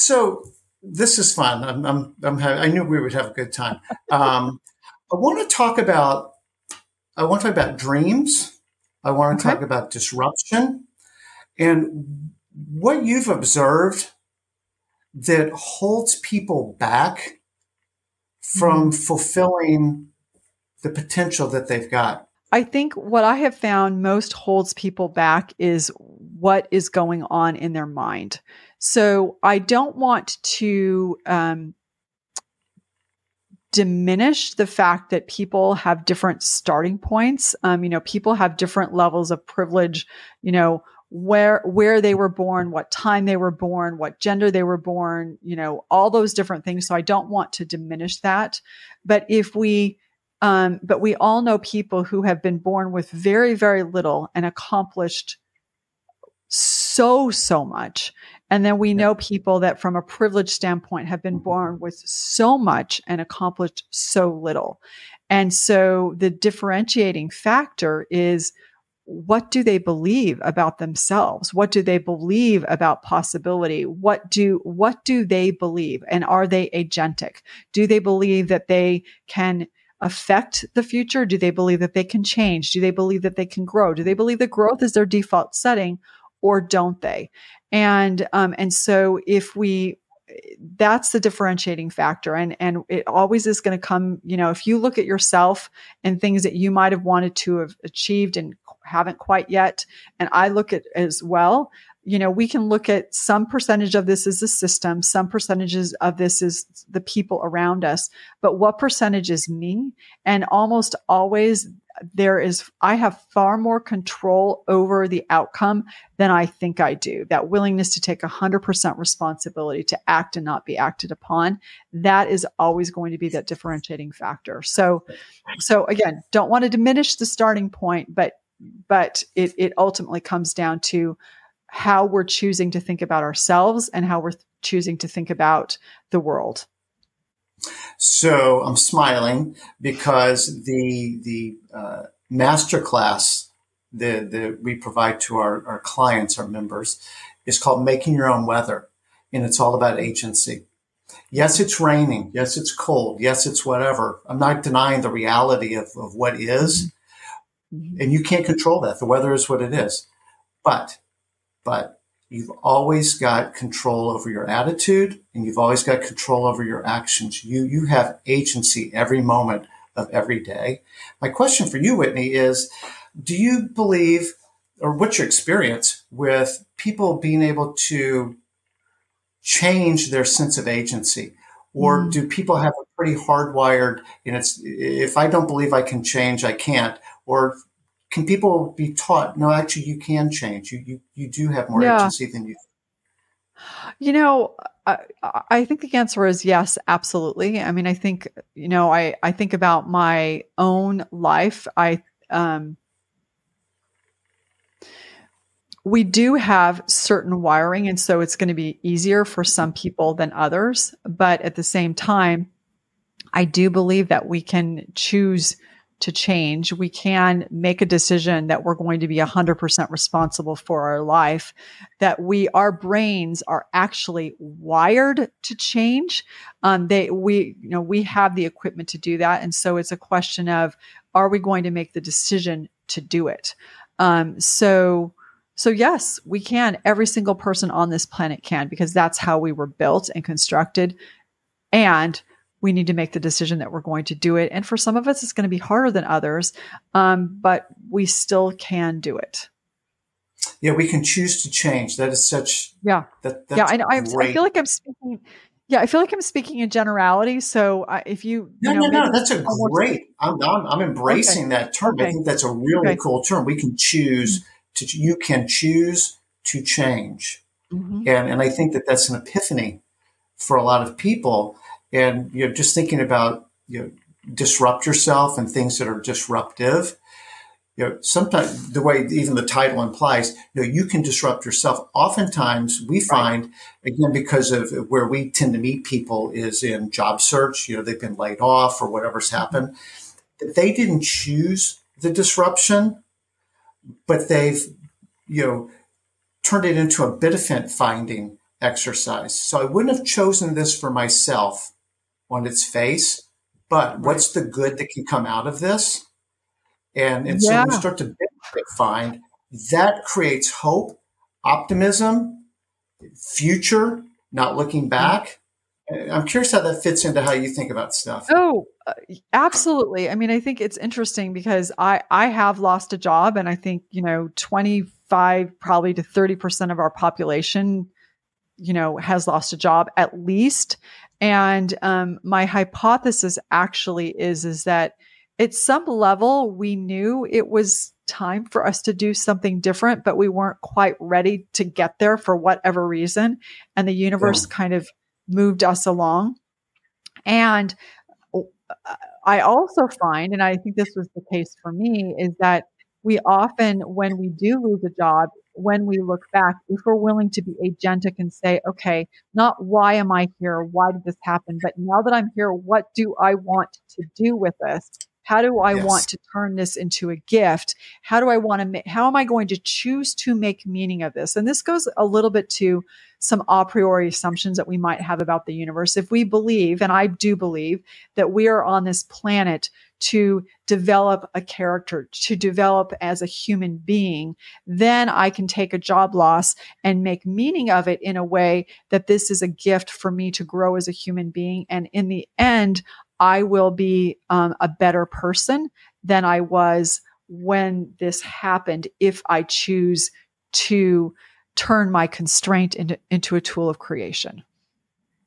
So this is fun. I'm, I'm, I'm I knew we would have a good time. Um, I want to talk about. I want to talk about dreams. I want to okay. talk about disruption and what you've observed that holds people back from mm-hmm. fulfilling the potential that they've got. I think what I have found most holds people back is what is going on in their mind. So I don't want to um, diminish the fact that people have different starting points. Um, you know, people have different levels of privilege. You know, where where they were born, what time they were born, what gender they were born. You know, all those different things. So I don't want to diminish that. But if we um, but we all know people who have been born with very, very little and accomplished so, so much. And then we know people that from a privilege standpoint have been born with so much and accomplished so little. And so the differentiating factor is what do they believe about themselves? What do they believe about possibility? What do, what do they believe? And are they agentic? Do they believe that they can affect the future? Do they believe that they can change? Do they believe that they can grow? Do they believe that growth is their default setting or don't they? And, um, and so if we, that's the differentiating factor. And, and it always is going to come, you know, if you look at yourself and things that you might have wanted to have achieved and haven't quite yet, and I look at as well, you know, we can look at some percentage of this is the system, some percentages of this is the people around us, but what percentage is me? And almost always there is, I have far more control over the outcome than I think I do. That willingness to take 100% responsibility to act and not be acted upon, that is always going to be that differentiating factor. So, so again, don't want to diminish the starting point, but, but it, it ultimately comes down to how we're choosing to think about ourselves and how we're choosing to think about the world. So I'm smiling because the the uh, master class that, that we provide to our, our clients, our members, is called Making Your Own Weather, and it's all about agency. Yes, it's raining. Yes, it's cold. Yes, it's whatever. I'm not denying the reality of, of what is, mm-hmm. and you can't control that. The weather is what it is. But but you've always got control over your attitude and you've always got control over your actions. You, you have agency every moment of every day. My question for you, Whitney, is do you believe or what's your experience with people being able to change their sense of agency? Or mm. do people have a pretty hardwired, and it's, if I don't believe I can change, I can't. Or can people be taught no actually you can change. You you, you do have more yeah. agency than you you know I, I think the answer is yes absolutely. I mean i think you know i i think about my own life. I um we do have certain wiring and so it's going to be easier for some people than others. But at the same time i do believe that we can choose to change. We can make a decision that we're going to be 100% responsible for our life, that we, our brains are actually wired to change. Um, they, we, you know, we have the equipment to do that. And so it's a question of, are we going to make the decision to do it? Um, so, so yes, we can. Every single person on this planet can because that's how we were built and constructed. And we need to make the decision that we're going to do it. And for some of us, it's going to be harder than others, um, but we still can do it. Yeah, we can choose to change. That is such. Yeah. That, yeah, I, I, I feel like I'm speaking. Yeah, I feel like I'm speaking in generality. So uh, if you, no, you know, no, no, that's a great. I'm, I'm, I'm embracing okay. that term. Okay. I think that's a really okay. cool term. We can choose mm-hmm. to. You can choose to change, mm-hmm. and and I think that that's an epiphany for a lot of people and you know just thinking about you know disrupt yourself and things that are disruptive you know sometimes the way even the title implies you know you can disrupt yourself. Oftentimes we find again because of where we tend to meet people is in job search you know they've been laid off or whatever's mm-hmm. happened that they didn't choose the disruption but they've you know turned it into a benefit finding exercise. So I wouldn't have chosen this for myself on its face, but what's the good that can come out of this? And, and yeah. so we start to find that creates hope, optimism, future, not looking back. I'm curious how that fits into how you think about stuff. Oh, uh, absolutely. I mean, I think it's interesting because I I have lost a job, and I think you know, 25 probably to 30 percent of our population, you know, has lost a job at least. And um, my hypothesis actually is is that at some level we knew it was time for us to do something different, but we weren't quite ready to get there for whatever reason, and the universe yeah. kind of moved us along. And uh, I also find, and I think this was the case for me, is that we often, when we do lose a job, when we look back, if we're willing to be agentic and say, okay, not why am I here? Why did this happen? But now that I'm here, what do I want to do with this? How do I yes. want to turn this into a gift? How do I want to make, how am I going to choose to make meaning of this? And this goes a little bit to some a priori assumptions that we might have about the universe. If we believe, and I do believe that we are on this planet to develop a character, to develop as a human being, then I can take a job loss and make meaning of it in a way that this is a gift for me to grow as a human being. And in the end, I will be um, a better person than I was when this happened if I choose to turn my constraint into, into a tool of creation.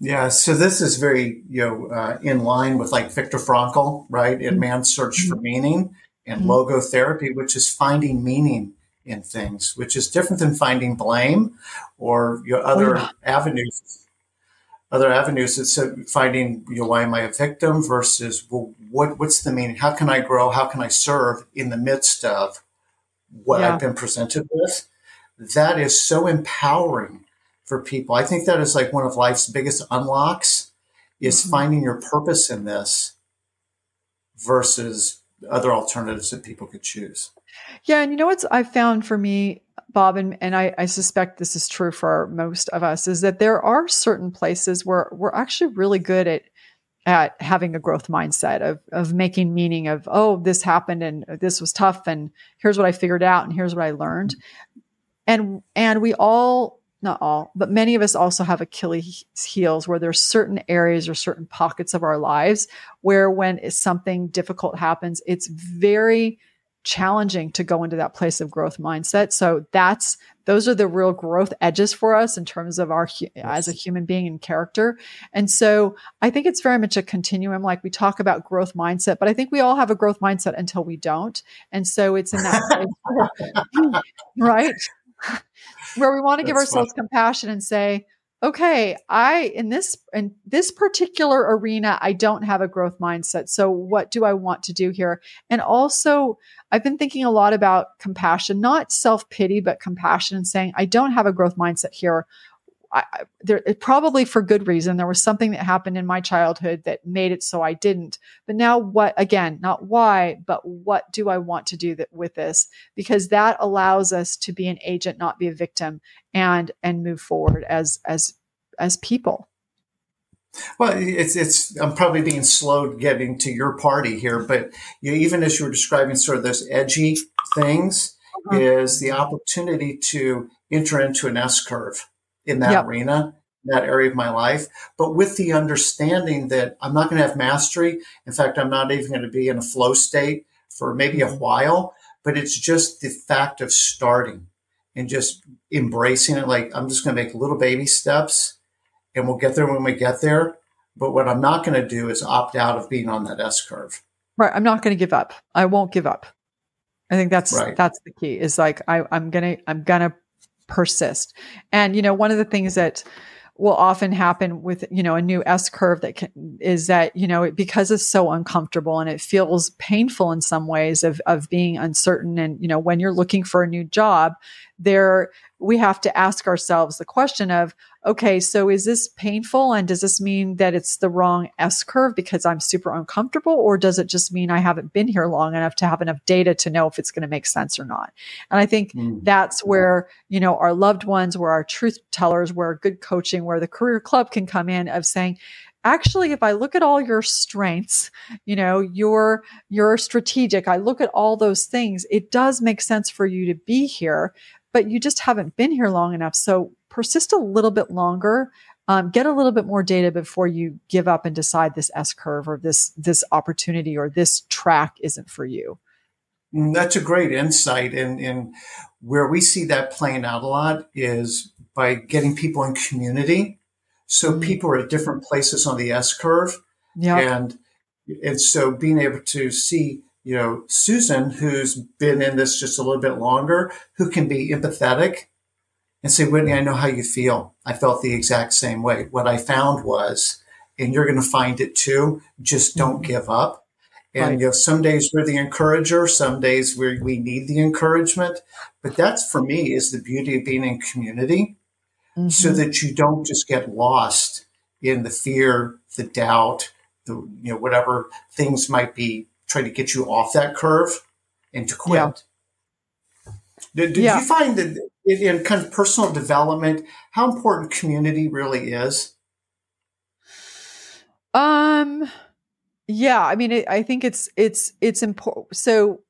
Yeah, so this is very you know uh, in line with like Viktor Frankl, right? In mm-hmm. Man's Search for mm-hmm. Meaning and mm-hmm. logotherapy, which is finding meaning in things, which is different than finding blame or your know, other oh, yeah. avenues other avenues. It's finding, you know, why am I a victim versus, well, what, what's the meaning? How can I grow? How can I serve in the midst of what yeah. I've been presented with? That is so empowering for people. I think that is like one of life's biggest unlocks is mm-hmm. finding your purpose in this versus other alternatives that people could choose. Yeah. And you know what's I found for me Bob, and, and I, I, suspect this is true for most of us, is that there are certain places where we're actually really good at at having a growth mindset of of making meaning of oh this happened and this was tough and here's what I figured out and here's what I learned, and and we all not all but many of us also have Achilles heels where there's certain areas or certain pockets of our lives where when something difficult happens, it's very challenging to go into that place of growth mindset. So that's those are the real growth edges for us in terms of our as a human being and character. And so I think it's very much a continuum. Like we talk about growth mindset, but I think we all have a growth mindset until we don't. And so it's in that place, right? Where we want to give ourselves compassion and say, okay, I in this in this particular arena, I don't have a growth mindset. So what do I want to do here? And also, I've been thinking a lot about compassion, not self-pity, but compassion and saying, I don't have a growth mindset here. I, there, probably for good reason. There was something that happened in my childhood that made it so I didn't. But now, what again? Not why, but what do I want to do that, with this? Because that allows us to be an agent, not be a victim, and and move forward as as as people. Well, it's it's. I'm probably being slow getting to your party here, but you, even as you were describing sort of those edgy things, uh-huh. is the opportunity to enter into an S curve in that yep. arena, that area of my life, but with the understanding that I'm not going to have mastery. In fact, I'm not even going to be in a flow state for maybe a mm-hmm. while, but it's just the fact of starting and just embracing it. Like I'm just going to make little baby steps and we'll get there when we get there. But what I'm not going to do is opt out of being on that S curve. Right. I'm not going to give up. I won't give up. I think that's right. that's the key. Is like I, I'm gonna I'm gonna persist. And, you know, one of the things that will often happen with, you know, a new S curve that can, is that, you know, it, because it's so uncomfortable and it feels painful in some ways of, of being uncertain. And, you know, when you're looking for a new job, there, we have to ask ourselves the question of, okay, so is this painful? And does this mean that it's the wrong S curve because I'm super uncomfortable? Or does it just mean I haven't been here long enough to have enough data to know if it's going to make sense or not? And I think mm. that's where, you know, our loved ones, where our truth tellers, where good coaching, where the career club can come in of saying, actually if i look at all your strengths you know you're you're strategic i look at all those things it does make sense for you to be here but you just haven't been here long enough so persist a little bit longer um, get a little bit more data before you give up and decide this s curve or this this opportunity or this track isn't for you mm, that's a great insight and and where we see that playing out a lot is by getting people in community so mm-hmm. people are at different places on the S curve. Yeah. And and so being able to see, you know, Susan, who's been in this just a little bit longer, who can be empathetic and say, Whitney, I know how you feel. I felt the exact same way. What I found was, and you're going to find it too, just don't mm-hmm. give up. And right. you know, some days we're the encourager, some days we we need the encouragement. But that's for me is the beauty of being in community mm-hmm. so that you don't just get lost in the fear, the doubt, the you know whatever things might be trying to get you off that curve and to quit. Yeah. Did, did yeah. you find that in, in kind of personal development how important community really is? Um yeah, I mean, it, I think it's it's it's important. So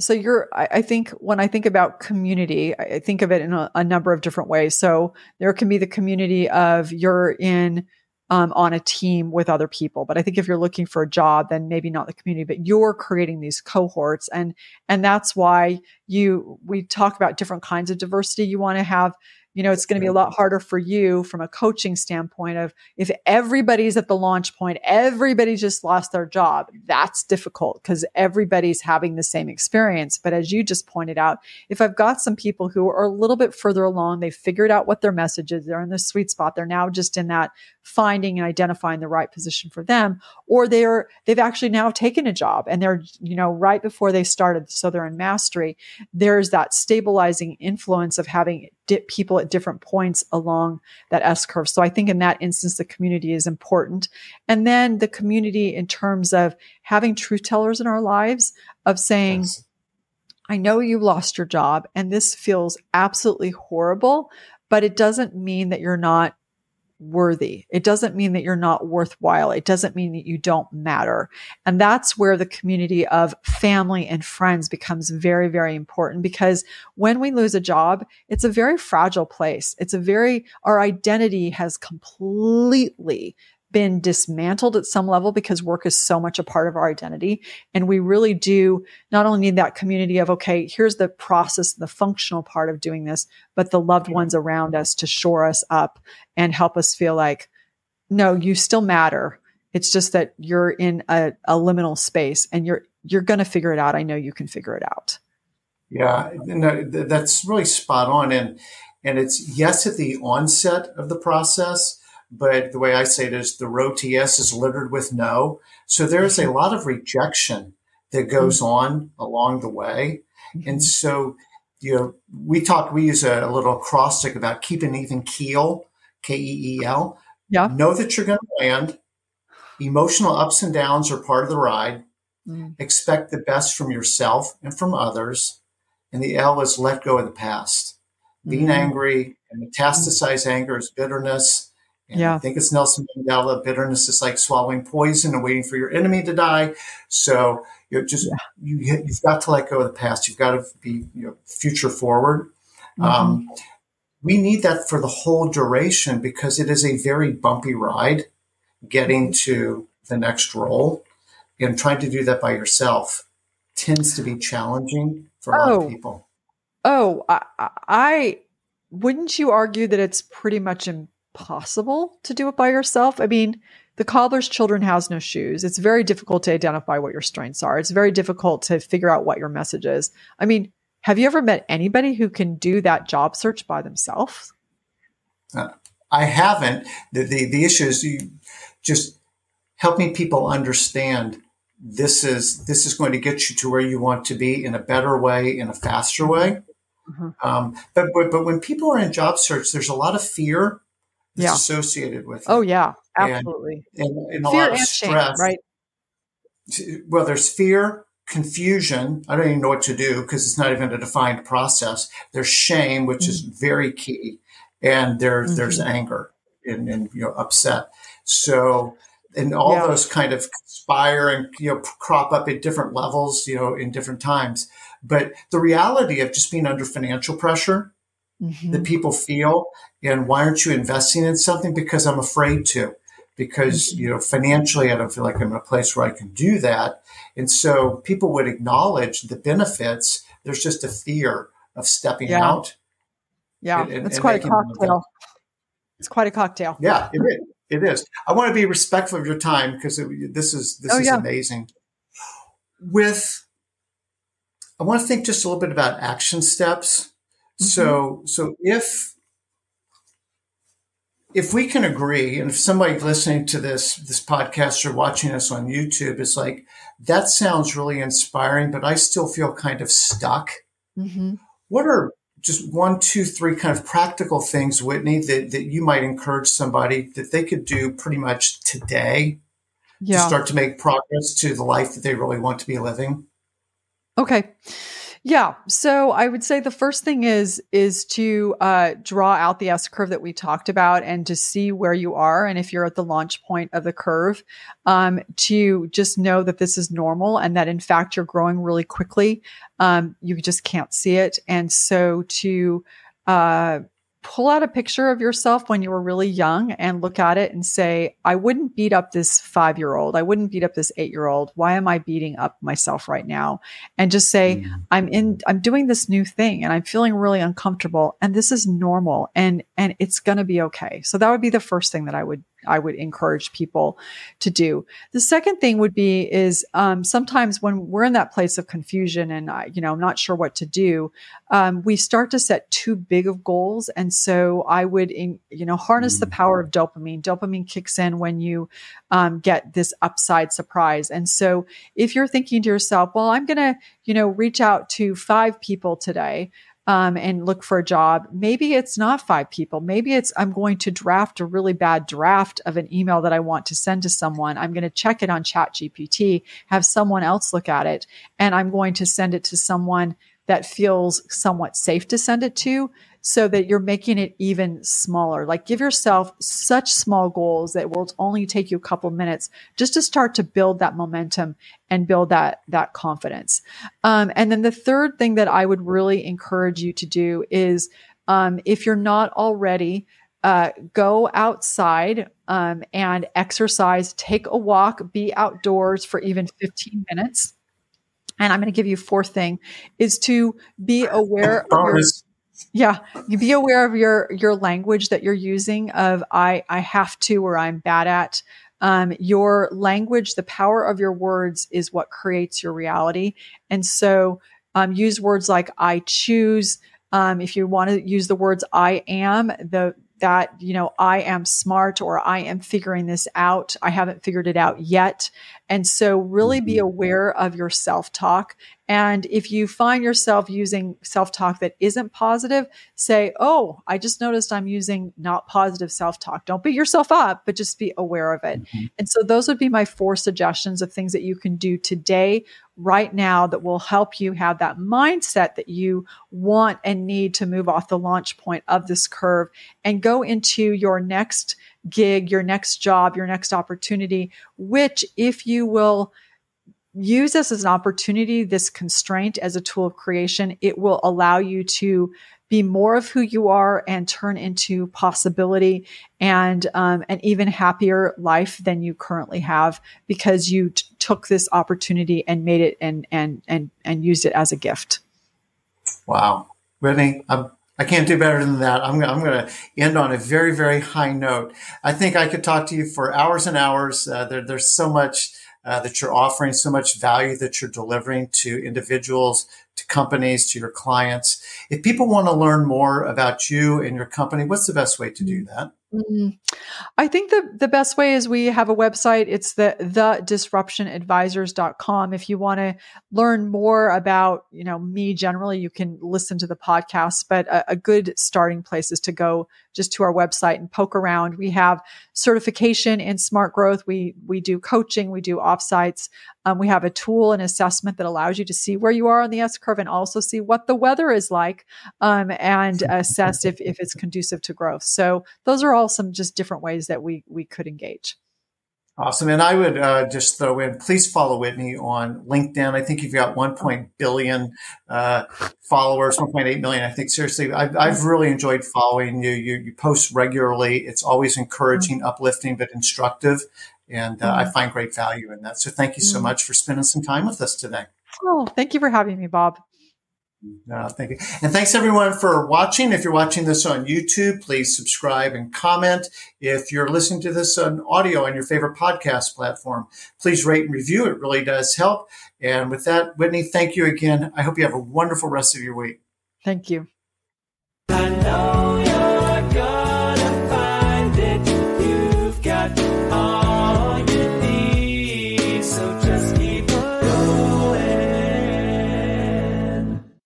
so you're I, I, think when i think about community i think of it in a, a, number of different ways so there can be the community of you're in um, on a team with other people but i think if you're looking for a job then maybe not the community but you're creating these cohorts and and that's why you we talk about different kinds of diversity you want to have you know, it's going to be a lot harder for you from a coaching standpoint of if everybody's at the launch point, everybody just lost their job. That's difficult because everybody's having the same experience. But as you just pointed out, if I've got some people who are a little bit further along, they've figured out what their message is, they're in the sweet spot, they're now just in that finding and identifying the right position for them, or they're, they've actually now taken a job and they're, you know, right before they started. So they're in mastery. There's that stabilizing influence of having people at different points along that S curve. So I think in that instance, the community is important. And then the community in terms of having truth tellers in our lives of saying, yes. I know you lost your job and this feels absolutely horrible, but it doesn't mean that you're not worthy. It doesn't mean that you're not worthwhile. It doesn't mean that you don't matter. And that's where the community of family and friends becomes very, very important because when we lose a job, it's a very fragile place. It's a very, our identity has completely been dismantled at some level because work is so much a part of our identity. And we really do not only need that community of, okay, here's the process, the functional part of doing this, but the loved ones around us to shore us up and help us feel like, no, you still matter. It's just that you're in a, a liminal space and you're, you're going to figure it out. I know you can figure it out. Yeah, no, that's really spot on. And, and it's yes at the onset of the process, but the way I say it is the to yes is littered with no. So there's a mm-hmm. lot of rejection that goes mm-hmm. on along the way. Mm-hmm. And so, you know, we talk, we use a, a little acrostic about keep an even keel, K E E L. Yeah. Know that you're going to land. Emotional ups and downs are part of the ride. Mm. Expect the best from yourself and from others. And the L is let go of the past. Being mm. angry and metastasize anger is bitterness and yeah. I think it's Nelson Mandela. Bitterness is like swallowing poison and waiting for your enemy to die. So you're just yeah. you you've got to let go of the past. You've got to be you know, future forward. Mm-hmm. Um, we need that for the whole duration because it is a very bumpy ride getting to the next role, and trying to do that by yourself tends to be challenging for a oh. lot of people. Oh, I, I wouldn't you argue that it's pretty much impossible possible to do it by yourself. I mean, the cobbler's children has no shoes. It's very difficult to identify what your strengths are. It's very difficult to figure out what your message is. I mean, have you ever met anybody who can do that job search by themselves? Uh, I haven't. The, the, the issue is you just helping people understand this is this is going to get you to where you want to be in a better way, in a faster way. Mm-hmm. Um, but, but but when people are in job search, there's a lot of fear that's Yeah. associated with it. Oh yeah, absolutely. and, and a Fear lot of and shame, stress. right? Well, there's fear, confusion. I don't even know what to do because it's not even a defined process. There's shame, which is Mm-hmm. very key, and there there's anger and, and you know upset. So and all Yeah. those kind of conspire and you know crop up at different levels, you know, in different times. But the reality of just being under financial pressure Mhm. that people feel and why aren't you investing in something? Because i'm afraid to. Because you know financially i don't feel like i'm in a place where i can do that. And so people would acknowledge the benefits. There's just a fear of stepping Yeah. out. Yeah, and- it's and quite a cocktail. It's quite a cocktail. yeah it is. It is. I want to be respectful of your time because this is this Oh, is yeah. amazing. With i want to think just a little bit about action steps so so if if we can agree and if somebody listening to this this podcast or watching us on youtube is like that sounds really inspiring but i still feel kind of stuck. Hmm what are just one two three kind of practical things whitney that, that you might encourage somebody that they could do pretty much today to start to make progress to the life that they really want to be living? Okay. Yeah. So I would say the first thing is is to uh, draw out the S curve that we talked about and to see where you are, and if you're at the launch point of the curve, um, to just know that this is normal and that in fact you're growing really quickly. Um, you just can't see it, and so to uh, pull out a picture of yourself when you were really young and look at it and say, I wouldn't beat up this five year old. I wouldn't beat up this eight year old. Why am I beating up myself right now? And just say, mm. I'm in, I'm doing this new thing and I'm feeling really uncomfortable and this is normal and, and it's going to be okay. So that would be the first thing that I would, I would encourage people to do. The second thing would be is, um, sometimes when we're in that place of confusion and, I, you know, not sure what to do, um, we start to set too big of goals. And so I would, in, you know, harness the power of dopamine. Dopamine kicks in when you um, get this upside surprise. And so if you're thinking to yourself, well, I'm going to, you know, reach out to five people today. Um, and look for a job. Maybe it's not five people. Maybe it's I'm going to draft a really bad draft of an email that I want to send to someone. I'm going to check it on ChatGPT, have someone else look at it, and I'm going to send it to someone that feels somewhat safe to send it to so that you're making it even smaller. Like give yourself such small goals that will only take you a couple minutes just to start to build that momentum and build that, that confidence. Um, and then the third thing that I would really encourage you to do is, um, if you're not already, uh, go outside um, and exercise, take a walk, be outdoors for even 15 minutes. And I'm going to give you fourth thing is to be aware of. Yeah, you be aware of your your language that you're using of I I have to or I'm bad at. Um, your language, the power of your words is what creates your reality. And so um, use words like I choose. Um, if you want to use the words I am, the that you know I am smart or I am figuring this out. I haven't figured it out yet. And so really be aware of your self-talk. And if you find yourself using self-talk that isn't positive, say, "Oh, I just noticed I'm using not positive self-talk." Don't beat yourself up, but just be aware of it. Mm-hmm. And so those would be my four suggestions of things that you can do today right now that will help you have that mindset that you want and need to move off the launch point of this curve and go into your next gig, your next job, your next opportunity, which if you will use this as an opportunity, this constraint as a tool of creation, it will allow you to be more of who you are and turn into possibility and um, an even happier life than you currently have because you t- took this opportunity and made it and and and and used it as a gift. Wow. Whitney, I'm, I can't do better than that. I'm, I'm going to end on a very, very high note. I think I could talk to you for hours and hours. Uh, there, there's so much uh, that you're offering, so much value that you're delivering to individuals, to companies, to your clients. If people want to learn more about you and your company, what's the best way to do that? Mm. I think the, the best way is we have a website. It's the thedisruptionadvisors.com. If you want to learn more about, you know, me generally, you can listen to the podcast, but a, a good starting place is to go just to our website and poke around. We have certification in smart growth. We we do coaching. We do offsites. Um, we have a tool and assessment that allows you to see where you are on the S curve and also see what the weather is like um, and assess if if it's conducive to growth. So those are all some just different ways that we we could engage. Awesome. And I would uh, just throw in, please follow Whitney on LinkedIn. I think you've got 1. billion uh, followers, 1.8 million. I think seriously, I've, I've really enjoyed following you. you. You post regularly. It's always encouraging, mm-hmm. uplifting, but instructive. And uh, mm-hmm. I find great value in that. So thank you so mm-hmm. much for spending some time with us today. Oh, thank you for having me, Bob. No, thank you. And thanks everyone for watching. If you're watching this on YouTube, please subscribe and comment. If you're listening to this on audio on your favorite podcast platform, please rate and review. It really does help. And with that, Whitney, thank you again. I hope you have a wonderful rest of your week. Thank you.